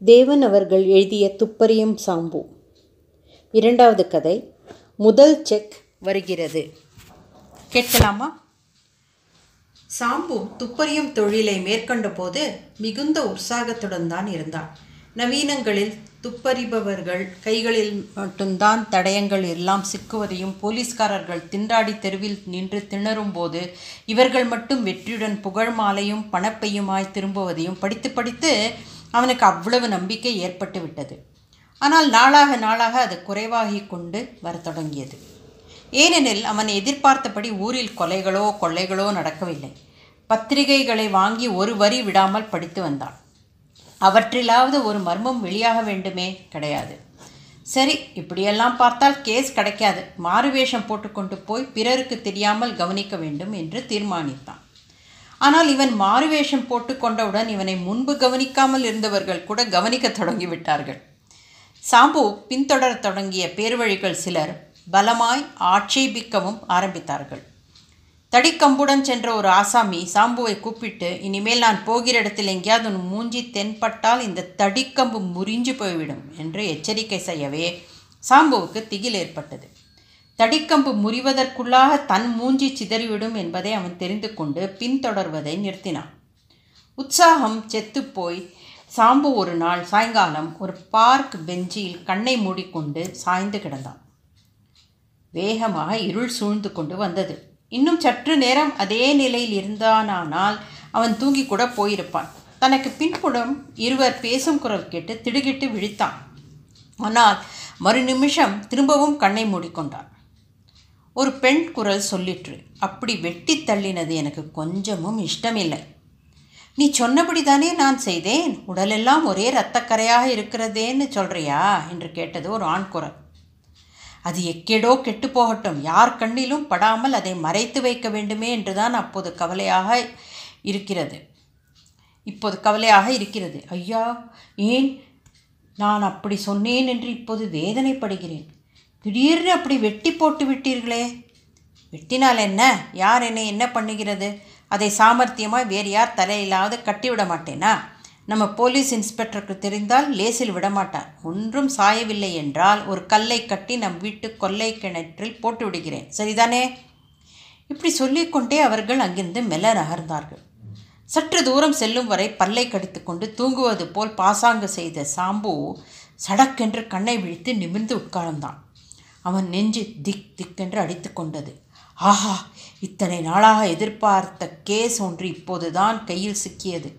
தேவன் அவர்கள் எழுதிய துப்பறியும் சாம்பு. இரண்டாவது கதை முதல் செக் வருகிறது. கேட்கலாமா? சாம்பு துப்பறியும் தொழிலை மேற்கொண்ட போது மிகுந்த உற்சாகத்துடன் தான் இருந்தான். நவீனங்களில் துப்பறிபவர்கள் கைகளில் மட்டும்தான் தடயங்கள் எல்லாம் சிக்குவதையும் போலீஸ்காரர்கள் திண்டாடி தெருவில் நின்று திணறும் போது இவர்கள் மட்டும் வெற்றியுடன் புகழ் மாலையும் பணப்பையுமாய் திரும்புவதையும் படித்து படித்து அவனுக்கு அவ்வளவு நம்பிக்கை ஏற்பட்டு விட்டது. ஆனால் நாளாக நாளாக அது குறைவாகி கொண்டு வரத் தொடங்கியது. ஏனெனில் அவன் எதிர்பார்த்தபடி ஊரில் கொலைகளோ கொள்ளைகளோ நடக்கவில்லை. பத்திரிகைகளை வாங்கி ஒரு வரி விடாமல் படித்து வந்தான். அவற்றிலாவது ஒரு மர்மம் வெளியாக வேண்டுமே கிடையாது. சரி இப்படியெல்லாம் பார்த்தால் கேஸ் கிடைக்காது. மாறுவேஷம் போட்டுக்கொண்டு போய் பிறருக்கு தெரியாமல் கவனிக்க வேண்டும் என்று தீர்மானித்தான். ஆனால் இவன் மாறுவேஷம் போட்டுக்கொண்டவுடன் இவனை முன்பு கவனிக்காமல் இருந்தவர்கள் கூட கவனிக்க தொடங்கிவிட்டார்கள். சாம்பு பின்தொடரத் தொடங்கிய பேர்வழிகள் சிலர் பலமாய் ஆட்சேபிக்கவும் ஆரம்பித்தார்கள். தடிக்கம்புடன் சென்ற ஒரு ஆசாமி சாம்புவை கூப்பிட்டு இனிமேல் நான் போகிற இடத்தில் எங்கேயாவது உன் மூஞ்சி தென்பட்டால் இந்த தடிக்கம்பு முறிஞ்சு போய்விடும் என்று எச்சரிக்கை செய்யவே சாம்புவுக்கு திகில் ஏற்பட்டது. தடிக்கம்பு முறிவதற்குள்ளாக தன் மூஞ்சி சிதறிவிடும் என்பதை அவன் தெரிந்து கொண்டு பின்தொடர்வதை நிறுத்தினான். உற்சாகம் செத்துப்போய் சாம்பு ஒரு நாள் சாயங்காலம் ஒரு பார்க் பெஞ்சில் கண்ணை மூடிக்கொண்டு சாய்ந்து கிடந்தான். வேகமாக இருள் சூழ்ந்து கொண்டு வந்தது. இன்னும் சற்று நேரம் அதே நிலையில் இருந்தானானால் அவன் தூங்கி கூட போயிருப்பான். தனக்கு பின்புறம் இருவர் பேசும் குரல் கேட்டு திடுகிட்டு விழித்தான். ஆனால் மறு நிமிஷம் திரும்பவும் கண்ணை மூடிக்கொண்டான். ஒரு பெண் குரல் சொல்லிற்று. அப்படி வெட்டி தள்ளினது எனக்கு கொஞ்சமும் இஷ்டமில்லை. நீ சொன்னபடி தானே நான் செய்தேன்? உடலெல்லாம் ஒரே இரத்தக்கரையாக இருக்கிறதேன்னு சொல்கிறியா என்று கேட்டது ஒரு ஆண் குரல். அது எக்கேடோ கெட்டு போகட்டும். யார் கண்ணிலும் படாமல் அதை மறைத்து வைக்க வேண்டுமே என்றுதான் அப்போது கவலையாக இருக்கிறது. இப்போது கவலையாக இருக்கிறது. ஐயா ஏன் நான் அப்படி சொன்னேன் என்று இப்போது வேதனைப்படுகிறேன்? திடீர்னு அப்படி வெட்டி போட்டு விட்டீர்களே. வெட்டினால் என்ன? யார் என்னை என்ன பண்ணுகிறது? அதை சாமர்த்தியமாக வேறு யார் தலையிலாவது கட்டிவிட மாட்டேனா? நம்ம போலீஸ் இன்ஸ்பெக்டருக்கு தெரிந்தால் லேசில் விடமாட்டார். ஒன்றும் சாயவில்லை என்றால் ஒரு கல்லை கட்டி நம் வீட்டு கொல்லை கிணற்றில் போட்டு விடுகிறேன். சரிதானே? இப்படி சொல்லிக்கொண்டே அவர்கள் அங்கிருந்து மெல்ல நகர்ந்தார்கள் சற்று தூரம் செல்லும் வரை பல்லை கடித்துக்கொண்டு தூங்குவது போல் பாசாங்கு செய்த சாம்பு சடக்கென்று கண்ணை விழித்து நிமிர்ந்து உட்கார்ந்தான். அவன் நெஞ்சு திக் திக்கென்று அடித்து கொண்டது. ஆஹா இத்தனை நாளாக எதிர்பார்த்த கேஸ் ஒன்று இப்போதுதான் கையில் சிக்கியது.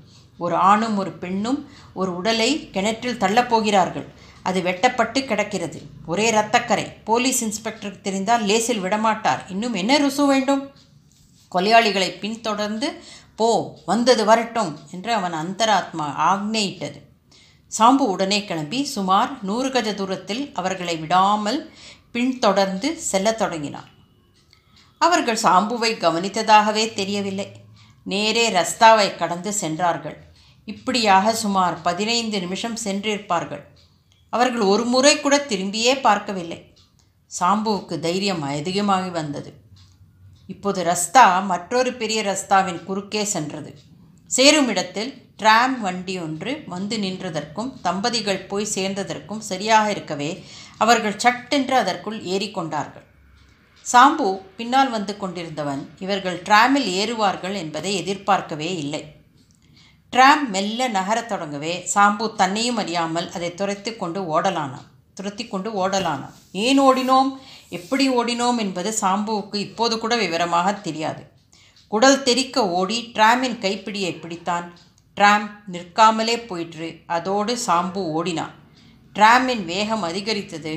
ஒரு ஆணும் ஒரு பெண்ணும் ஒரு உடலை கிணற்றில் தள்ளப்போகிறார்கள் அது வெட்டப்பட்டு கிடக்கிறது. ஒரே இரத்தக்கரை போலீஸ் இன்ஸ்பெக்டருக்கு தெரிந்தால் லேசில் விடமாட்டார். இன்னும் என்ன ருசு வேண்டும்? கொலையாளிகளை பின்தொடர்ந்து போ வந்தது வரட்டும் என்று அவன் அந்தராத்மா ஆக்னேயிட்டது. சாம்பு உடனே கிளம்பி சுமார் நூறு கஜ தூரத்தில் அவர்களை விடாமல் பின்தொடர்ந்து செல்லத் தொடங்கினார். அவர்கள் சாம்புவை கவனித்ததாகவே தெரியவில்லை. நேரே ரஸ்தாவை கடந்து சென்றார்கள். இப்படியாக சுமார் பதினைந்து நிமிஷம் சென்றிருப்பார்கள். அவர்கள் ஒரு முறை கூட திரும்பியே பார்க்கவில்லை. சாம்புவுக்கு தைரியம் அதிகமாகி வந்தது. இப்போது ரஸ்தா மற்றொரு பெரிய ரஸ்தாவின் குறுக்கே சென்றது. சேரும் இடத்தில் டிராம் வண்டி ஒன்று வந்து நின்றதற்கும் தம்பதிகள் போய் சேர்ந்ததற்கும் சரியாக இருக்கவே அவர்கள் சட்டென்று அதற்குள் ஏறிக்கொண்டார்கள். சாம்பு பின்னால் வந்து கொண்டிருந்தவன் இவர்கள் டிராமில் ஏறுவார்கள் என்பதை எதிர்பார்க்கவே இல்லை. டிராம் மெல்ல நகரத் தொடங்கவே சாம்பு தன்னையும் அறியாமல் அதை துரைத்து கொண்டு ஓடலானான். துரத்தி கொண்டு ஓடலானான். ஏன் ஓடினோம்? எப்படி ஓடினோம்? என்பது சாம்புவுக்கு இப்போது கூட விவரமாக தெரியாது. குடல் தெறிக்க ஓடி டிராமின் கைப்பிடியை பிடித்தான். டிராம் நிற்காமலே போயிற்று. அதோடு சாம்பு ஓடினான். ராமின் வேகம் அதிகரித்தது.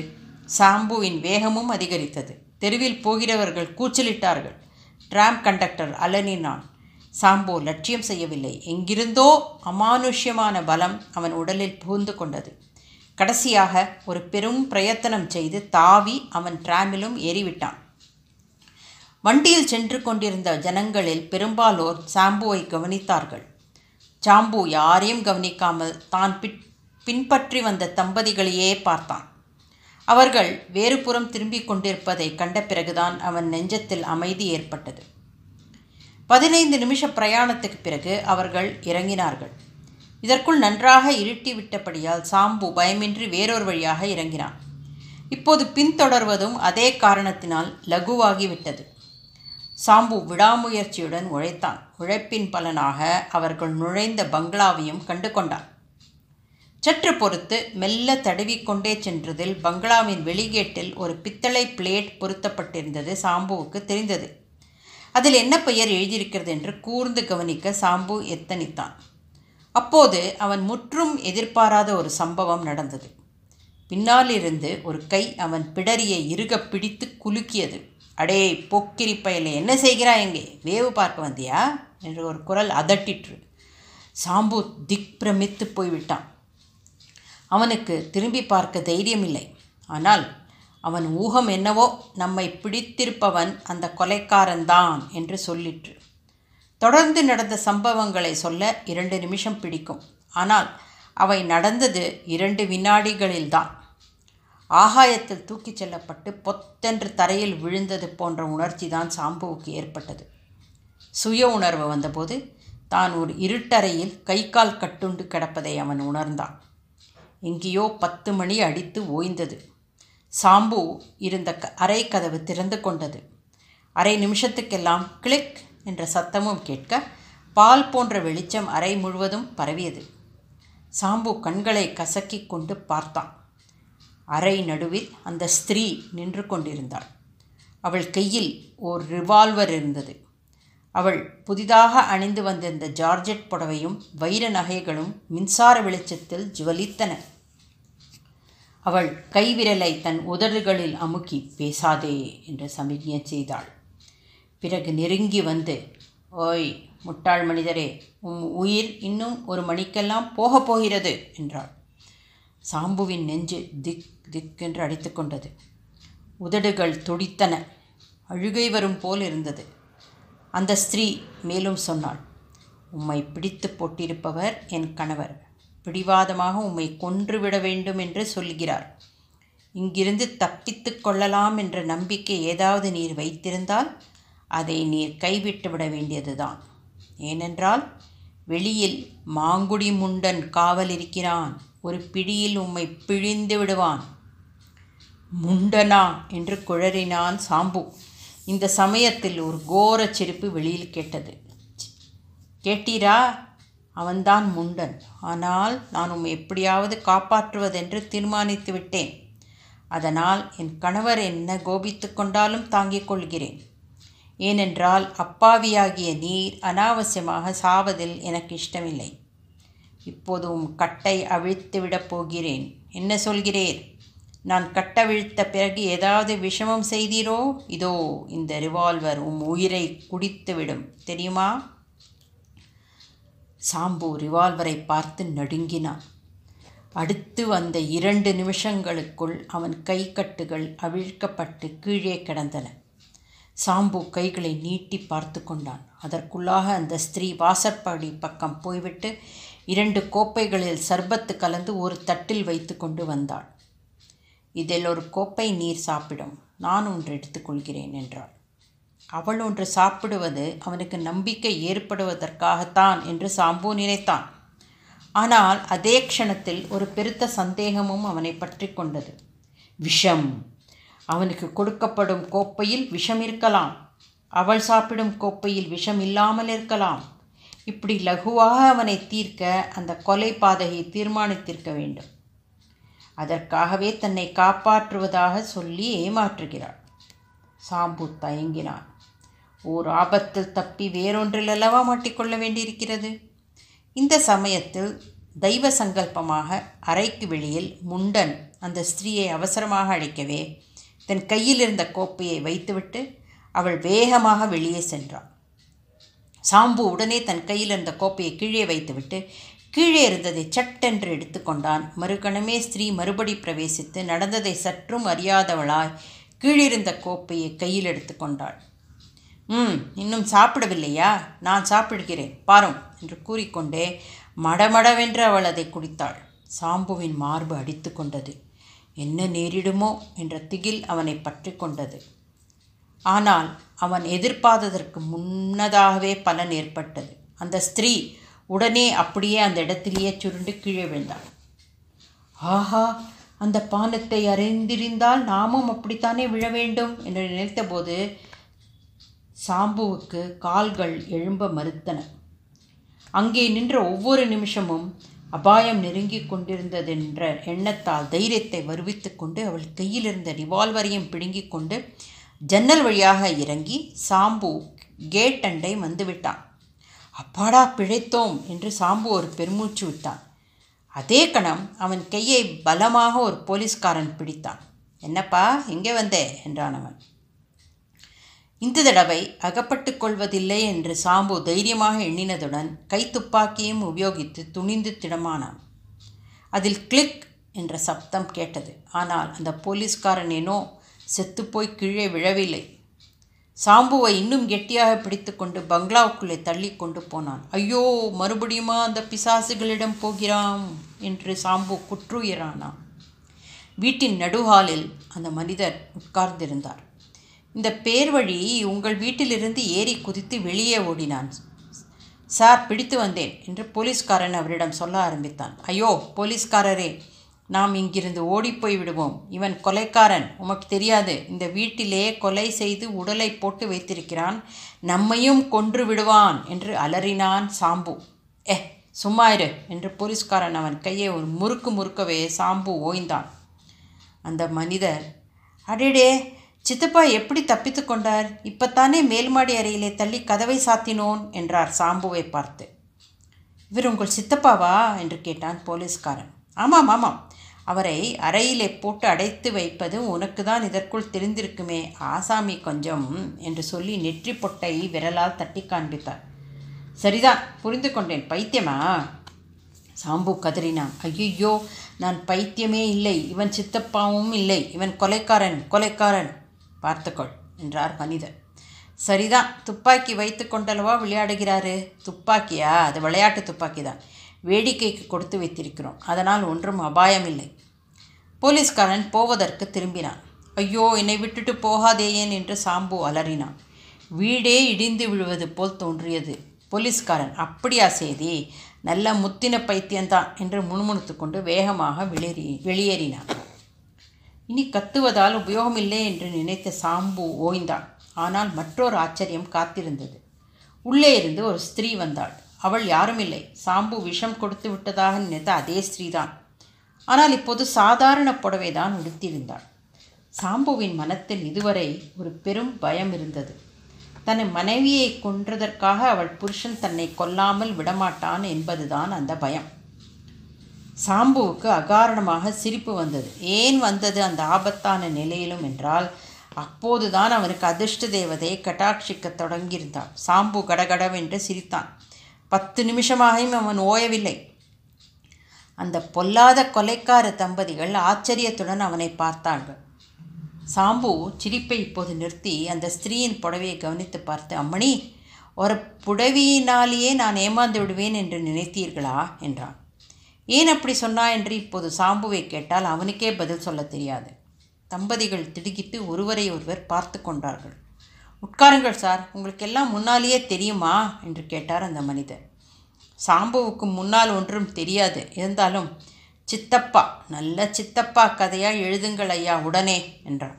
சாம்புவின் வேகமும் அதிகரித்தது. தெருவில் போகிறவர்கள் கூச்சலிட்டார்கள். டிராம் கண்டக்டர் அலனினான் சாம்போ லட்சியம் செய்யவில்லை. எங்கிருந்தோ அமானுஷ்யமான பலம் அவன் உடலில் புகுந்து கொண்டது. கடைசியாக ஒரு பெரும் பிரயத்தனம் செய்து தாவி அவன் டிராமிலும் ஏறிவிட்டான். வண்டியில் சென்று கொண்டிருந்த ஜனங்களில் பெரும்பாலோர் சாம்புவை கவனித்தார்கள். சாம்பு யாரையும் கவனிக்காமல் தான் பிட் பின்பற்றி வந்த தம்பதிகளையே பார்த்தான். அவர்கள் வேறுபுறம் திரும்பிக் கொண்டிருப்பதை கண்ட பிறகுதான் அவன் நெஞ்சத்தில் அமைதி ஏற்பட்டது. பதினைந்து நிமிஷ பிரயாணத்துக்கு பிறகு அவர்கள் இறங்கினார்கள். இதற்குள் நன்றாக இருட்டி விட்டபடியால் சாம்பு பயமின்றி வேறொரு வழியாக இறங்கினான். இப்போது பின்தொடர்வதும் அதே காரணத்தினால் லகுவாகிவிட்டது. சாம்பு விடாமுயற்சியுடன் உழைத்தான். உழைப்பின் பலனாக அவர்கள் நுழைந்த பங்களாவையும் கண்டு கொண்டான் சற்று பொறுத்து மெல்ல தடவிக்கொண்டே சென்றதில் பங்களாவின் வெளிகேட்டில் ஒரு பித்தளை பிளேட் பொருத்தப்பட்டிருந்தது சாம்புவுக்கு தெரிந்தது. அதில் என்ன பெயர் எழுதியிருக்கிறது என்று கூர்ந்து கவனிக்க சாம்பு எத்தனித்தான். அப்போது அவன் முற்றும் எதிர்பாராத ஒரு சம்பவம் நடந்தது. பின்னாலிருந்து ஒரு கை அவன் பிடரியை இறுக பிடித்து குலுக்கியது. அடே போக்கிரி பயலே என்ன செய்கிறாய் எங்கே வேவு பார்க்க வந்தியா? என்று ஒரு குரல் அதட்டிற்று. சாம்பு திக் பிரமித்து போய்விட்டான். அவனுக்கு திரும்பி பார்க்க தைரியமில்லை. ஆனால் அவன் ஊகம் என்னவோ நம்மை பிடித்திருப்பவன் அந்த கொலைக்காரன்தான் என்று சொல்லிற்று. தொடர்ந்து நடந்த சம்பவங்களை சொல்ல இரண்டு நிமிஷம் பிடிக்கும். ஆனால் அவை நடந்தது இரண்டு வினாடிகளில்தான். ஆகாயத்தில் தூக்கிச் செல்லப்பட்டு பொத்தென்று தரையில் விழுந்தது போன்ற உணர்ச்சி தான் சாம்புவுக்கு ஏற்பட்டது. சுய உணர்வு வந்தபோது தான் ஒரு இருட்டறையில் கை கால் கட்டுண்டு கிடப்பதை அவன் உணர்ந்தான். எங்கேயோ பத்து மணி அடித்து ஓய்ந்தது. சாம்பு இருந்த க அறை கதவு திறந்து கொண்டது. அரை நிமிஷத்துக்கெல்லாம் கிளிக் என்ற சத்தமும் கேட்க பால் போன்ற வெளிச்சம் அறை முழுவதும் பரவியது. சாம்பு கண்களை கசக்கி கொண்டு பார்த்தான். அறை நடுவில் அந்த ஸ்திரீ நின்று கொண்டிருந்தாள். அவள் கையில் ஓர் ரிவால்வர் இருந்தது. அவள் புதிதாக அணிந்து வந்திருந்த ஜார்ஜெட் புடவையும் வைர நகைகளும் மின்சார வெளிச்சத்தில் ஜுவலித்தன. அவள் கைவிரலை தன் உதடுகளில் அமுக்கி பேசாதே என்று சமிக்ஞை செய்தாள். பிறகு நெருங்கி வந்து ஓய் முட்டாள் மனிதரே உம் உயிர் இன்னும் ஒரு மணிக்கெல்லாம் போகப் போகிறது என்றாள். சாம்புவின் நெஞ்சு திக் திக் என்று அடித்துக்கொண்டது உதடுகள் துடித்தன. அழுகை வரும் போல் இருந்தது. அந்த ஸ்திரீ மேலும் சொன்னாள் உம்மை பிடித்து போட்டிருப்பவர் என் கணவர். பிடிவாதமாக உம்மை கொன்றுவிட வேண்டும் என்று சொல்கிறார். இங்கிருந்து தப்பித்து கொள்ளலாம் என்ற நம்பிக்கை ஏதாவது நீர் வைத்திருந்தால் அதை நீர் கைவிட்டு விட வேண்டியதுதான். ஏனென்றால் வெளியில் மாங்குடி முண்டன் காவல் இருக்கிறான். ஒரு பிடியில் உம்மை பிழிந்து விடுவான். முண்டனா என்று குழறினான் சாம்பு. இந்த சமயத்தில் ஒரு கோரச் செருப்பு வெளியில் கேட்டது. கேட்டீரா? அவன்தான் முண்டன். ஆனால் நான் உம்மை எப்படியாவது காப்பாற்றுவதென்று தீர்மானித்து விட்டேன். அதனால் என் கணவர் என்ன கோபித்து கொண்டாலும் தாங்கிக் கொள்கிறேன். ஏனென்றால் அப்பாவியாகிய நீர் அனாவசியமாக சாவதில் எனக்கு இஷ்டமில்லை. இப்போது உம் கட்டை அவிழ்த்து விடப் போகிறேன். என்ன சொல்கிறீர்? நான் கட்டவிழ்த்த பிறகு ஏதாவது விஷமம் செய்தீரோ? இதோ இந்த ரிவால்வர் உம் உயிரை குடித்துவிடும். தெரியுமா? சாம்பு ரிவால்வரை பார்த்து நடுங்கினான். அடுத்து வந்த இரண்டு நிமிஷங்களுக்குள் அவன் கைக்கட்டுகள் அவிழ்க்கப்பட்டு கீழே கிடந்தன. சாம்பு கைகளை நீட்டி பார்த்து கொண்டான். அதற்குள்ளாக அந்த ஸ்திரீ வாசற்படி பக்கம் போய்விட்டு இரண்டு கோப்பைகளில் சர்பத்து கலந்து ஒரு தட்டில் வைத்து கொண்டு வந்தாள். இதில் ஒரு கோப்பை நீர் சாப்பிடும். நான் ஒன்று எடுத்துக்கொள்கிறேன் என்றாள். அவள் ஒன்று சாப்பிடுவது அவனுக்கு நம்பிக்கை ஏற்படுவதற்காகத்தான் என்று சாம்பு நினைத்தான். ஆனால் அதே க்ஷணத்தில் ஒரு பெருத்த சந்தேகமும் அவனை பற்றி கொண்டது. விஷம். அவனுக்கு கொடுக்கப்படும் கோப்பையில் விஷம் இருக்கலாம். அவள் சாப்பிடும் கோப்பையில் விஷம் இல்லாமல் இருக்கலாம். இப்படி லகுவாக அவனை தீர்க்க அந்த கொலை பாதையை தீர்மானித்திருக்க வேண்டும். அதற்காகவே தன்னை காப்பாற்றுவதாக சொல்லி ஏமாற்றுகிறாள். சாம்பு தயங்கினான். ஓர் ஆபத்தில் தப்பி வேறொன்றில் அல்லவா மாட்டிக்கொள்ள வேண்டியிருக்கிறது? இந்த சமயத்தில் தெய்வ சங்கல்பமாக அறைக்கு வெளியில் முண்டன் அந்த ஸ்திரீயை அவசரமாக அழைக்கவே தன் கையில் இருந்த கோப்பையை வைத்துவிட்டு அவள் வேகமாக வெளியே சென்றாள். சாம்பு உடனே தன் கையில் இருந்த கோப்பையை கீழே வைத்துவிட்டு கீழே இருந்ததை சட்டென்று எடுத்துக்கொண்டான் மறுகணமே ஸ்திரீ மறுபடி பிரவேசித்து நடந்ததை சற்றும் அறியாதவளாய் கீழிருந்த கோப்பையை கையில் எடுத்துக்கொண்டாள் ம் இன்னும் சாப்பிடவில்லையா? நான் சாப்பிடுகிறேன் பாரும் என்று கூறிக்கொண்டே மடமடவென்று அவள் அதை குடித்தாள். சாம்புவின் மார்பு அடித்து கொண்டது. என்ன நேரிடுமோ என்ற திகில் அவனை பற்றி கொண்டது. ஆனால் அவன் எதிர்பார்த்ததற்கு முன்னதாகவே பலன் ஏற்பட்டது. அந்த ஸ்திரீ உடனே அப்படியே அந்த இடத்திலேயே சுருண்டு கீழே விழுந்தாள். ஆஹா அந்த பானத்தை அறிந்திருந்தால் நாமும் அப்படித்தானே விழ வேண்டும் என்று நினைத்தபோது சாம்புவுக்கு கால்கள் எழும்ப மறுத்தன. அங்கே நின்ற ஒவ்வொரு நிமிஷமும் அபாயம் நெருங்கி கொண்டிருந்ததென்ற எண்ணத்தால் தைரியத்தை வருவித்து கொண்டு அவள் கையிலிருந்த ரிவால்வரையும் பிடுங்கிக் கொண்டு ஜன்னல் வழியாக இறங்கி சாம்பு கேட் அண்டை வந்துவிட்டான் அப்பாடா பிழைத்தோம் என்று சாம்பு ஒரு பெருமூச்சு விட்டான். அதே கணம் அவன் கையை பலமாக ஒரு போலீஸ்காரன் பிடித்தான். என்னப்பா எங்கே வந்தே? என்றான் அவன். இந்த தடவை அகப்பட்டுக் கொள்வதில்லை என்று சாம்பு தைரியமாக எண்ணினதுடன் கைத்துப்பாக்கியும் உபயோகித்து துணிந்து திடமானான். அதில் கிளிக் என்ற சப்தம் கேட்டது. ஆனால் அந்த போலீஸ்காரன் ஏனோ செத்துப்போய் கீழே விழவில்லை. சாம்புவை இன்னும் கெட்டியாக பிடித்துக்கொண்டு பங்களாவுக்குள்ளே தள்ளி கொண்டு போனான். ஐயோ மறுபடியுமா அந்த பிசாசுகளிடம் போகிறான் என்று சாம்பு குற்றுயிரானான். வீட்டின் நடுஹாலில் அந்த மனிதர் உட்கார்ந்திருந்தார். இந்த பேர் வழி உங்கள் வீட்டிலிருந்து ஏறி குதித்து வெளியே ஓடினான். சார் பிடித்து வந்தேன் என்று போலீஸ்காரன் அவரிடம் சொல்ல ஆரம்பித்தான். ஐயோ போலீஸ்காரரே நாம் இங்கிருந்து ஓடிப்போய் விடுவோம். இவன் கொலைக்காரன். உமக்கு தெரியாது இந்த வீட்டிலே கொலை செய்து உடலை போட்டு வைத்திருக்கிறான். நம்மையும் கொன்று விடுவான் என்று அலறினான் சாம்பு. ஏ சும்மா இரு என்று போலீஸ்காரன் அவன் கையை ஒரு முறுக்கு முறுக்கவே சாம்பு ஓய்ந்தான். அந்த மனிதர் அடேடே சித்தப்பா எப்படி தப்பித்து கொண்டார்? இப்பத்தானே மேல்மாடி அறையிலே தள்ளி கதவை சாத்தினோன்? என்றார் சாம்புவை பார்த்து. இவர் உங்கள் சித்தப்பாவா? என்று கேட்டான் போலீஸ்காரன். ஆமாம் ஆமாம். அவரை அறையிலே போட்டு அடைத்து வைப்பது உனக்கு தான் இதற்குள் தெரிந்திருக்குமே. ஆசாமி கொஞ்சம் என்று சொல்லி நெற்றி பொட்டை விரலால் தட்டி காண்பித்தார். சரிதான் புரிந்து கொண்டேன். பைத்தியமா? சாம்பு கதறினான். ஐயோ நான் பைத்தியமே இல்லை. இவன் சித்தப்பாவும் இல்லை. இவன் கொலைக்காரன் கொலைக்காரன். பார்த்துக்கொள் என்றார் மனிதர் சரிதான் துப்பாக்கி வைத்து கொண்டல்லவா விளையாடுகிறாரு? துப்பாக்கியா? அது விளையாட்டு துப்பாக்கி தான் வேடிக்கைக்கு கொடுத்து வைத்திருக்கிறோம். அதனால் ஒன்றும் அபாயம் இல்லை போலீஸ்காரன் போவதற்கு திரும்பினான். ஐயோ என்னை விட்டுட்டு போகாதேயேன் என்று சாம்பு அலறினான். வீடே இடிந்து விழுவது போல் தோன்றியது. போலீஸ்காரன் அப்படியா செய்தி நல்ல முத்தின பைத்தியம்தான் என்று முணுமுணுத்து கொண்டு வேகமாக வெளியேறி வெளியேறினான். இனி கத்துவதால் உபயோகமில்லை என்று நினைத்த சாம்பு ஓய்ந்தான். ஆனால் மற்றொரு ஆச்சரியம் காத்திருந்தது. உள்ளே இருந்து ஒரு ஸ்திரீ வந்தாள். அவள் யாருமில்லை. சாம்பு விஷம் கொடுத்து விட்டதாக நினைத்த அதே ஸ்திரீதான். ஆனால் இப்போது சாதாரண புடவை தான் உடுத்தியிருந்தாள். சாம்புவின் மனத்தில் இதுவரை ஒரு பெரும் பயம் இருந்தது. தன் மனைவியை கொன்றதற்காக அவள் புருஷன் தன்னை கொல்லாமல் விடமாட்டான் என்பதுதான் அந்த பயம். சாம்புவுக்கு அகாரணமாக சிரிப்பு வந்தது. ஏன் வந்தது அந்த ஆபத்தான நிலையிலும் என்றால் அப்போதுதான் அவனுக்கு அதிர்ஷ்ட தேவதை கட்டாட்சிக்க தொடங்கியிருந்தான் சாம்பு கடகடவென்று சிரித்தான். பத்து நிமிஷமாகவும் அவன் ஓயவில்லை. அந்த பொல்லாத கொலைக்கார தம்பதிகள் ஆச்சரியத்துடன் அவனை பார்த்தார்கள். சாம்பு சிரிப்பை இப்போது நிறுத்தி அந்த ஸ்திரீயின் புடவையை கவனித்து பார்த்து அம்மணி ஒரு புடவியினாலேயே நான் ஏமாந்து விடுவேன் என்று நினைத்தீர்களா? என்றான். ஏன் அப்படி சொன்னா என்று இப்போது சாம்புவை கேட்டால் அவனுக்கே பதில் சொல்ல தெரியாது. தம்பதிகள் திடுக்கிட்டு ஒருவரை ஒருவர் பார்த்து கொண்டார்கள். உட்காருங்கள் சார் உங்களுக்கெல்லாம் முன்னாலேயே தெரியுமா? என்று கேட்டார் அந்த மனிதர். சாம்புவுக்கு முன்னால் ஒன்றும் தெரியாது. இருந்தாலும் சித்தப்பா நல்ல சித்தப்பா கதையாக எழுதுங்கள் ஐயா உடனே என்றார்.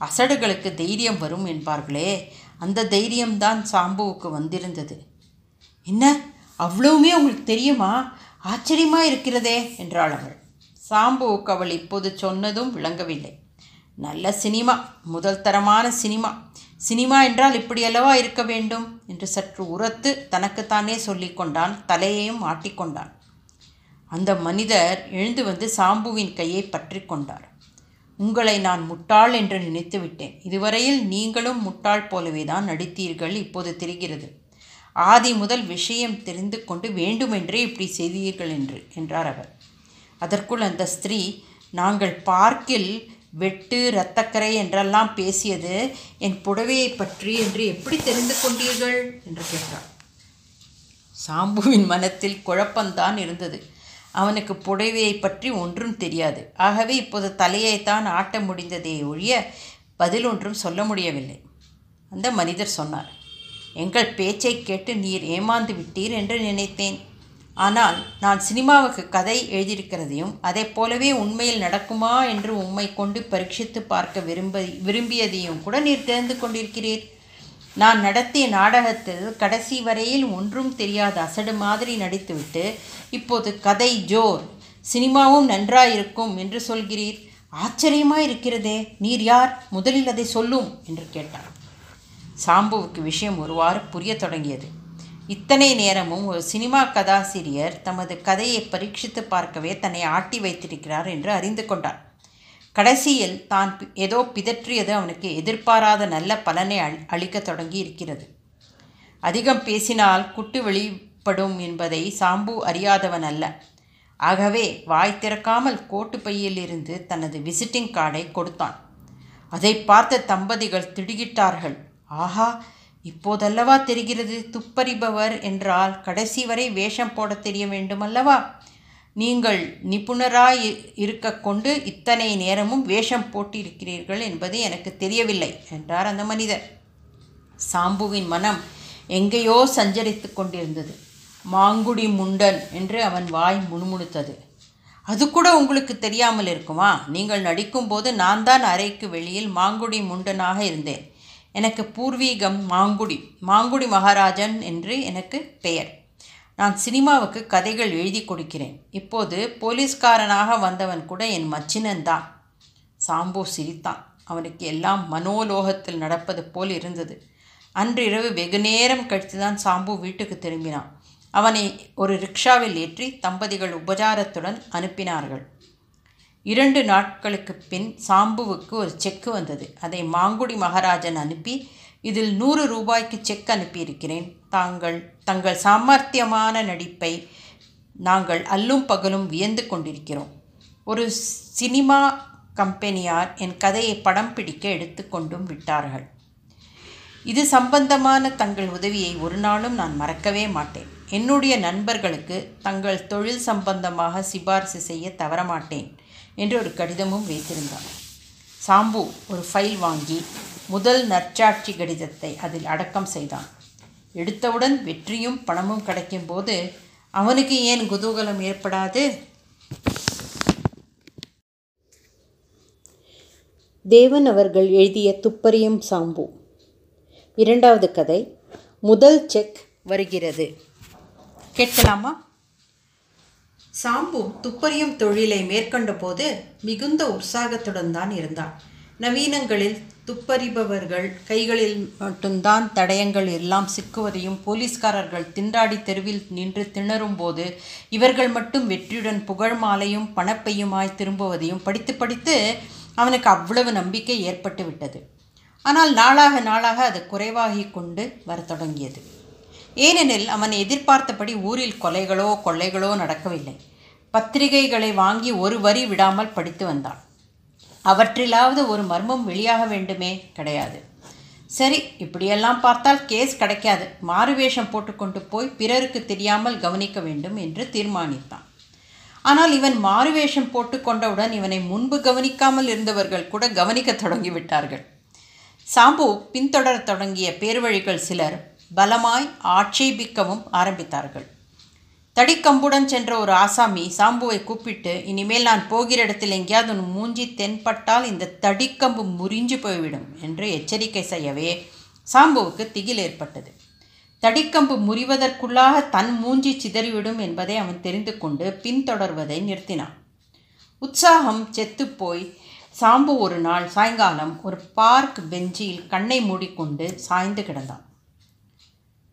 அசடுகளுக்கு தைரியம் வரும் என்பார்களே அந்த தைரியம்தான் சாம்புவுக்கு வந்திருந்தது. என்ன? அவ்வளவுமே உங்களுக்கு தெரியுமா? ஆச்சரியமாக இருக்கிறதே என்றாள் அவள். சாம்புவுக்கு அவள் இப்போது சொன்னதும் விளங்கவில்லை. நல்ல சினிமா முதல் தரமான சினிமா. சினிமா என்றால் இப்படியல்லவா இருக்க வேண்டும் என்று சற்று உரத்து தனக்குத்தானே சொல்லிக்கொண்டான் தலையையும் ஆட்டிக்கொண்டான் அந்த மனிதர் எழுந்து வந்து சாம்புவின் கையை பற்றி கொண்டார். உங்களை நான் முட்டாள் என்று நினைத்து விட்டேன் இதுவரையில் நீங்களும் முட்டாள் போலவே தான் நடித்தீர்கள் இப்போது தெரிகிறது. ஆதி முதல் விஷயம் தெரிந்து கொண்டு வேண்டுமென்றே இப்படி செய்தீர்கள் என்று என்றார் அவர். அதற்குள் அந்த ஸ்திரீ நாங்கள் பார்க்கில் வெட்டு இரத்தக்கரை என்றெல்லாம் பேசியது என் புடவையை பற்றி என்று எப்படி தெரிந்து கொண்டீர்கள்? என்று கேட்டார். சாம்புவின் மனத்தில் குழப்பம்தான் இருந்தது. அவனுக்கு புடவையை பற்றி ஒன்றும் தெரியாது. ஆகவே இப்போது தலையைத்தான் ஆட்ட முடிந்ததே ஒழிய பதில் ஒன்றும் சொல்ல முடியவில்லை. அந்த மனிதர் சொன்னார் எங்கள் பேச்சை கேட்டு நீர் ஏமாந்து விட்டீர் என்று நினைத்தேன். ஆனால் நான் சினிமாவுக்கு கதை எழுதியிருக்கிறதையும் அதை போலவே உண்மையில் நடக்குமா என்று உம்மை கொண்டு பரீட்சித்து பார்க்க விரும்ப விரும்பியதையும் கூட நீர் தெரிந்து கொண்டிருக்கிறீர். நான் நடத்திய நாடகத்தில் கடைசி வரையில் ஒன்றும் தெரியாத அசடு மாதிரி நடித்துவிட்டு இப்போது கதை ஜோர் சினிமாவும் நன்றாயிருக்கும் என்று சொல்கிறீர். ஆச்சரியமாக இருக்கிறதே நீர் யார்? முதலில் அதை சொல்லும் என்று கேட்டார் சாம்புவுக்கு விஷயம் ஒருவாறு புரியத் தொடங்கியது. இத்தனை நேரமும் ஒரு சினிமா கதாசிரியர் தமது கதையை பரீட்சித்து பார்க்கவே தன்னை ஆட்டி வைத்திருக்கிறார் என்று அறிந்து கொண்டார். கடைசியில் தான் ஏதோ பிதற்றியது அவனுக்கு எதிர்பாராத நல்ல பலனை அளிக்கத் தொடங்கி இருக்கிறது. அதிகம் பேசினால் குட்டு வெளிப்படும் என்பதை சாம்பு அறியாதவன் அல்ல. ஆகவே வாய் திறக்காமல் கோட்டு பையிலிருந்து தனது விசிட்டிங் கார்டை கொடுத்தான். அதை பார்த்த தம்பதிகள் திடுகிட்டார்கள். ஆஹா இப்போதல்லவா தெரிகிறது துப்பறிபவர் என்றால் கடைசி வரை வேஷம் போட தெரிய வேண்டுமல்லவா? நீங்கள் நிபுணராய் இருக்க கொண்டு இத்தனை நேரமும் வேஷம் போட்டிருக்கிறீர்கள் என்பது எனக்கு தெரியவில்லை என்றார் அந்த மனிதர். சாம்புவின் மனம் எங்கேயோ சஞ்சரித்து கொண்டிருந்தது. மாங்குடி முண்டன் என்று அவன் வாய் முணுமுணுத்தது. அது கூட உங்களுக்கு தெரியாமல் இருக்குமா? நீங்கள் நடிக்கும்போது நான் தான் அறைக்கு வெளியில் மாங்குடி முண்டனாக இருந்தேன். எனக்கு பூர்வீகம் மாங்குடி மாங்குடி மகாராஜன் என்று எனக்கு பெயர். நான் சினிமாவுக்கு கதைகள் எழுதி கொடுக்கிறேன். இப்போது போலீஸ்காரனாக வந்தவன் கூட என் மச்சினன்தான் சாம்பு சிரித்தான். அவனுக்கு எல்லாம் மனோலோகத்தில் நடப்பது போல் இருந்தது. அன்றிரவு வெகு நேரம் கழித்து தான் சாம்பு வீட்டுக்கு திரும்பினான். அவனை ஒரு ரிக்ஷாவில் ஏற்றி தம்பதிகள் உபச்சாரத்துடன் அனுப்பினார்கள். இரண்டு நாட்களுக்கு பின் சாம்புவுக்கு ஒரு செக்கு வந்தது. அதை மாங்குடி மகாராஜன் அனுப்பி இதில் நூறு ரூபாய்க்கு செக் அனுப்பியிருக்கிறேன். தாங்கள் தங்கள் சாமர்த்தியமான நடிப்பை நாங்கள் அல்லும் பகலும் வியந்து கொண்டிருக்கிறோம். ஒரு சினிமா கம்பெனியார் என் கதையை படம் பிடிக்க எடுத்துக்கொண்டும் விட்டார்கள். இது சம்பந்தமான தங்கள் உதவியை ஒரு நாளும் நான் மறக்கவே மாட்டேன். என்னுடைய நண்பர்களுக்கு தங்கள் தொழில் சம்பந்தமாக சிபாரிசு செய்ய தவறமாட்டேன். என்று ஒரு கடிதமும் வைத்திருந்தார் சாம்பு ஒரு ஃபைல் வாங்கி முதல் நற்சாட்சி கடிதத்தை அதில் அடக்கம் செய்தான். எடுத்தவுடன் வெற்றியும் பணமும் கிடைக்கும்போது அவனுக்கு ஏன் குதூகலம் ஏற்படாது? தேவன் அவர்கள் எழுதிய துப்பறியும் சாம்பு. இரண்டாவது கதை முதல் செக் வருகிறது. கேட்கலாமா? சாம்பு துப்பறியும் தொழிலை மேற்கொண்ட போது மிகுந்த உற்சாகத்துடன் தான் இருந்தான் நவீனங்களில் துப்பறிபவர்கள் கைகளில் மட்டும்தான் தடயங்கள் எல்லாம் சிக்குவதையும் போலீஸ்காரர்கள் திண்டாடி தெருவில் நின்று திணறும் போது இவர்கள் மட்டும் வெற்றியுடன் புகழ் மாலையும் பணப்பையுமாய் திரும்புவதையும் படித்து படித்து அவனுக்கு அவ்வளவு நம்பிக்கை ஏற்பட்டு விட்டது. ஆனால் நாளாக நாளாக அது குறைவாகி கொண்டு வர தொடங்கியது. ஏனெனில் அவன் எதிர்பார்த்தபடி ஊரில் கொலைகளோ கொள்ளைகளோ நடக்கவில்லை. பத்திரிகைகளை வாங்கி ஒரு வரி விடாமல் படித்து வந்தான். அவற்றிலாவது ஒரு மர்மம் வெளியாக வேண்டுமே கிடையாது. சரி இப்படியெல்லாம் பார்த்தால் கேஸ் கிடைக்காது. மாறுவேஷம் போட்டுக்கொண்டு போய் பிறருக்கு தெரியாமல் கவனிக்க வேண்டும் என்று தீர்மானித்தான். ஆனால் இவன் மாறுவேஷம் போட்டுக்கொண்டவுடன் இவனை முன்பு கவனிக்காமல் இருந்தவர்கள் கூட கவனிக்க தொடங்கிவிட்டார்கள். சாம்பு பின்தொடரத் தொடங்கிய பேர்வழிகள் சிலர் பலமாய் ஆட்சேபிக்கவும் ஆரம்பித்தார்கள். தடிக்கம்புடன் சென்ற ஒரு ஆசாமி சாம்புவை கூப்பிட்டு இனிமேல் நான் போகிற இடத்தில் எங்கேயாவது உன் மூஞ்சி தென்பட்டால் இந்த தடிக்கம்பு முறிஞ்சு போய்விடும் என்று எச்சரிக்கை செய்யவே சாம்புவுக்கு திகில் ஏற்பட்டது. தடிக்கம்பு முறிவதற்குள்ளாக தன் மூஞ்சி சிதறிவிடும் என்பதை அவன் தெரிந்து கொண்டு பின்தொடர்வதை நிறுத்தினான். உற்சாகம் செத்துப்போய் சாம்பு ஒரு நாள் சாயங்காலம் ஒரு பார்க் பெஞ்சில் கண்ணை மூடிக்கொண்டு சாய்ந்து கிடந்தான்.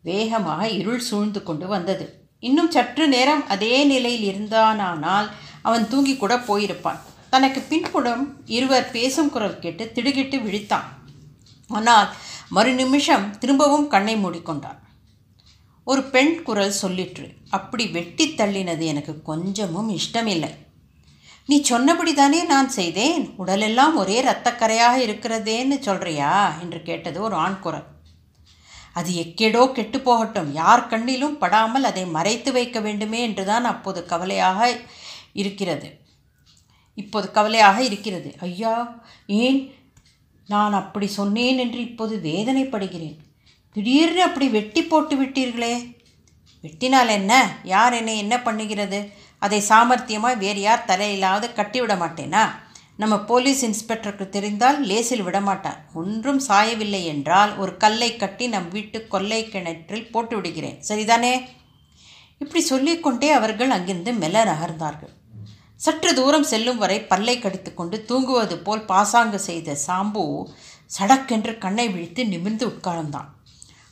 வேகமாக இருள் சூழ்ந்து கொண்டு வந்தது. இன்னும் சற்று நேரம் அதே நிலையில் இருந்தானானால் அவன் தூங்கி கூட போயிருப்பான். தனக்கு பின்புறம் இருவர் பேசும் குரல் கேட்டு திடுகிட்டு விழித்தான். ஆனால் மறு நிமிஷம் திரும்பவும் கண்ணை மூடிக்கொண்டான். ஒரு பெண் குரல் சொல்லிற்று அப்படி வெட்டி தள்ளினது எனக்கு கொஞ்சமும் இஷ்டமில்லை. நீ சொன்னபடி தானே நான் செய்தேன்? உடலெல்லாம் ஒரே இரத்தக்கரையாக இருக்கிறதேன்னு சொல்கிறியா என்று கேட்டது ஒரு ஆண் குரல். அது எக்கேடோ கெட்டு போகட்டும் யார் கண்ணிலும் படாமல் அதை மறைத்து வைக்க வேண்டுமே என்றுதான் அப்போது கவலையாக இருக்கிறது. இப்போது கவலையாக இருக்கிறது. ஐயா ஏன் நான் அப்படி சொன்னேன் என்று இப்போது வேதனைப்படுகிறேன். திடீர்னு அப்படி வெட்டி போட்டு விட்டீர்களே. வெட்டினால் என்ன? யார் என்னை என்ன பண்ணுகிறது? அதை சாமர்த்தியமாக வேறு யார் தலையிலாவது கட்டிவிட மாட்டேனா? நம்ம போலீஸ் இன்ஸ்பெக்டருக்கு தெரிந்தால் லேசில் விடமாட்டார் ஒன்றும் சாயவில்லை என்றால் ஒரு கல்லை கட்டி நம் வீட்டு கொல்லை கிணற்றில் போட்டு விடுகிறேன். சரிதானே? இப்படி சொல்லிக்கொண்டே அவர்கள் அங்கிருந்து மெல்ல நகர்ந்தார்கள் சற்று தூரம் செல்லும் வரை பல்லை கடித்துக்கொண்டு தூங்குவது போல் பாசாங்கு செய்த சாம்பு சடக்கென்று கண்ணை விழித்து நிமிர்ந்து உட்கார்ந்தான்.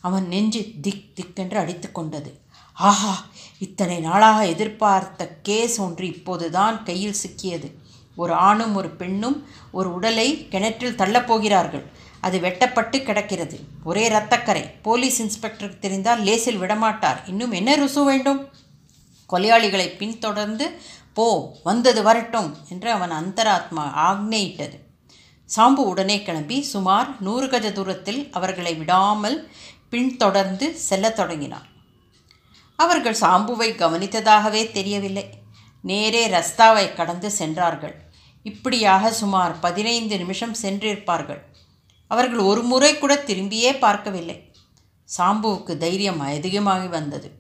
அவன் நெஞ்சு திக் திக்கென்று அடித்து கொண்டது. ஆஹா இத்தனை நாளாக எதிர்பார்த்த கேஸ் ஒன்று இப்போதுதான் கையில் சிக்கியது. ஒரு ஆணும் ஒரு பெண்ணும் ஒரு உடலை கிணற்றில் தள்ளப்போகிறார்கள் அது வெட்டப்பட்டு கிடக்கிறது. ஒரே இரத்தக்கரை போலீஸ் இன்ஸ்பெக்டருக்கு தெரிந்தால் லேசில் விடமாட்டார். இன்னும் என்ன ருசு வேண்டும்? கொலையாளிகளை பின்தொடர்ந்து போ வந்தது வரட்டும் என்று அவன் அந்தராத்மா ஆக்னேயிட்டது. சாம்பு உடனே கிளம்பி சுமார் நூறு கஜ தூரத்தில் அவர்களை விடாமல் பின்தொடர்ந்து செல்லத் தொடங்கினான் அவர்கள் சாம்புவை கவனித்ததாகவே தெரியவில்லை. நேரே ரஸ்தாவை கடந்து சென்றார்கள். இப்படியாக சுமார் பதினைந்து நிமிஷம் சென்றிருப்பார்கள். அவர்கள் ஒரு முறை கூட திரும்பியே பார்க்கவில்லை. சாம்புவுக்கு தைரியம் அதிகமாகி வந்தது.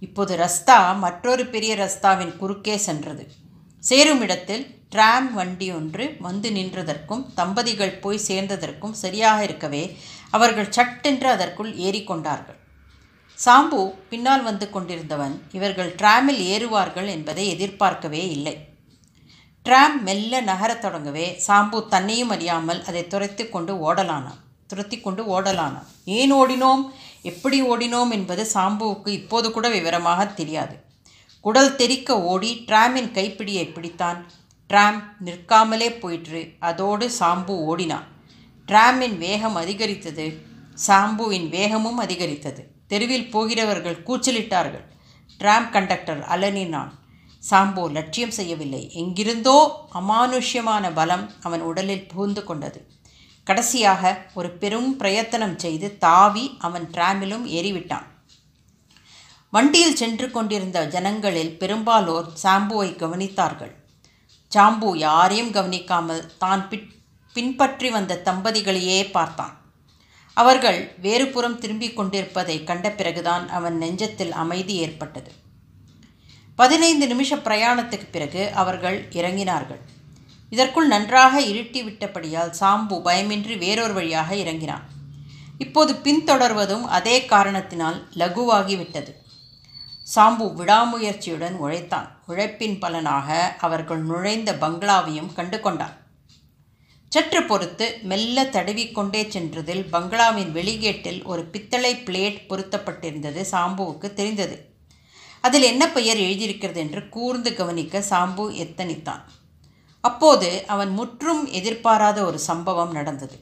இப்போது ரஸ்தா மற்றொரு பெரிய ரஸ்தாவின் குறுக்கே சென்றது. சேரும் இடத்தில் டிராம் வண்டி ஒன்று வந்து நின்றதற்கும் தம்பதிகள் போய் சேர்ந்ததற்கும் சரியாக இருக்கவே அவர்கள் சட்டென்று அதற்குள் ஏறிக்கொண்டார்கள். சாம்பு பின்னால் வந்து கொண்டிருந்தவன் இவர்கள் டிராமில் ஏறுவார்கள் என்பதை எதிர்பார்க்கவே இல்லை. டிராம் மெல்ல நகரத் தொடங்கவே சாம்பு தன்னையும் அறியாமல் அதை துரைத்து கொண்டு ஓடலானான். துரத்தி கொண்டு ஓடலானான். ஏன் ஓடினோம்? எப்படி ஓடினோம் என்பது சாம்புவுக்கு இப்போது கூட விவரமாக தெரியாது. குடல் தெறிக்க ஓடி டிராமின் கைப்பிடியை பிடித்தான். டிராம் நிற்காமலே போயிற்று. அதோடு சாம்பு ஓடினான். டிராமின் வேகம் அதிகரித்தது. சாம்புவின் வேகமும் அதிகரித்தது. தெருவில் போகிறவர்கள் கூச்சலிட்டார்கள். டிராம் கண்டக்டர் அலனினான் சாம்போ லட்சியம் செய்யவில்லை. எங்கிருந்தோ அமானுஷ்யமான பலம் அவன் உடலில் புகுந்து கொண்டது. கடைசியாக ஒரு பெரும் பிரயத்தனம் செய்து தாவி அவன் டிராமிலும் ஏறிவிட்டான். வண்டியில் சென்று கொண்டிருந்த ஜனங்களில் பெரும்பாலோர் சாம்புவை கவனித்தார்கள். சாம்பு யாரையும் கவனிக்காமல் தான் பின் பின்பற்றி வந்த தம்பதிகளையே பார்த்தான். அவர்கள் வேறுபுறம் திரும்பிக் கொண்டிருப்பதை கண்ட பிறகுதான் அவன் நெஞ்சத்தில் அமைதி ஏற்பட்டது. பதினைந்து நிமிஷ பிரயாணத்துக்கு பிறகு அவர்கள் இறங்கினார்கள். இதற்குள் நன்றாக இருட்டி விட்டபடியால் சாம்பு பயமின்றி வேறொரு வழியாக இறங்கினான். இப்போது பின்தொடர்வதும் அதே காரணத்தினால் லகுவாகிவிட்டது. சாம்பு விடாமுயற்சியுடன் உழைத்தான். உழைப்பின் பலனாக அவர்கள் நுழைந்த பங்களாவையும் கண்டு கொண்டான் சற்று பொறுத்து மெல்ல தடவிக்கொண்டே சென்றதில் பங்களாவின் வெளிகேட்டில் ஒரு பித்தளை பிளேட் பொருத்தப்பட்டிருந்தது சாம்புவுக்கு தெரிந்தது. அதில் என்ன பெயர் எழுதியிருக்கிறது என்று கூர்ந்து கவனிக்க சாம்பு எத்தனித்தான். அப்போது அவன் முற்றும் எதிர்பாராத ஒரு சம்பவம் நடந்தது.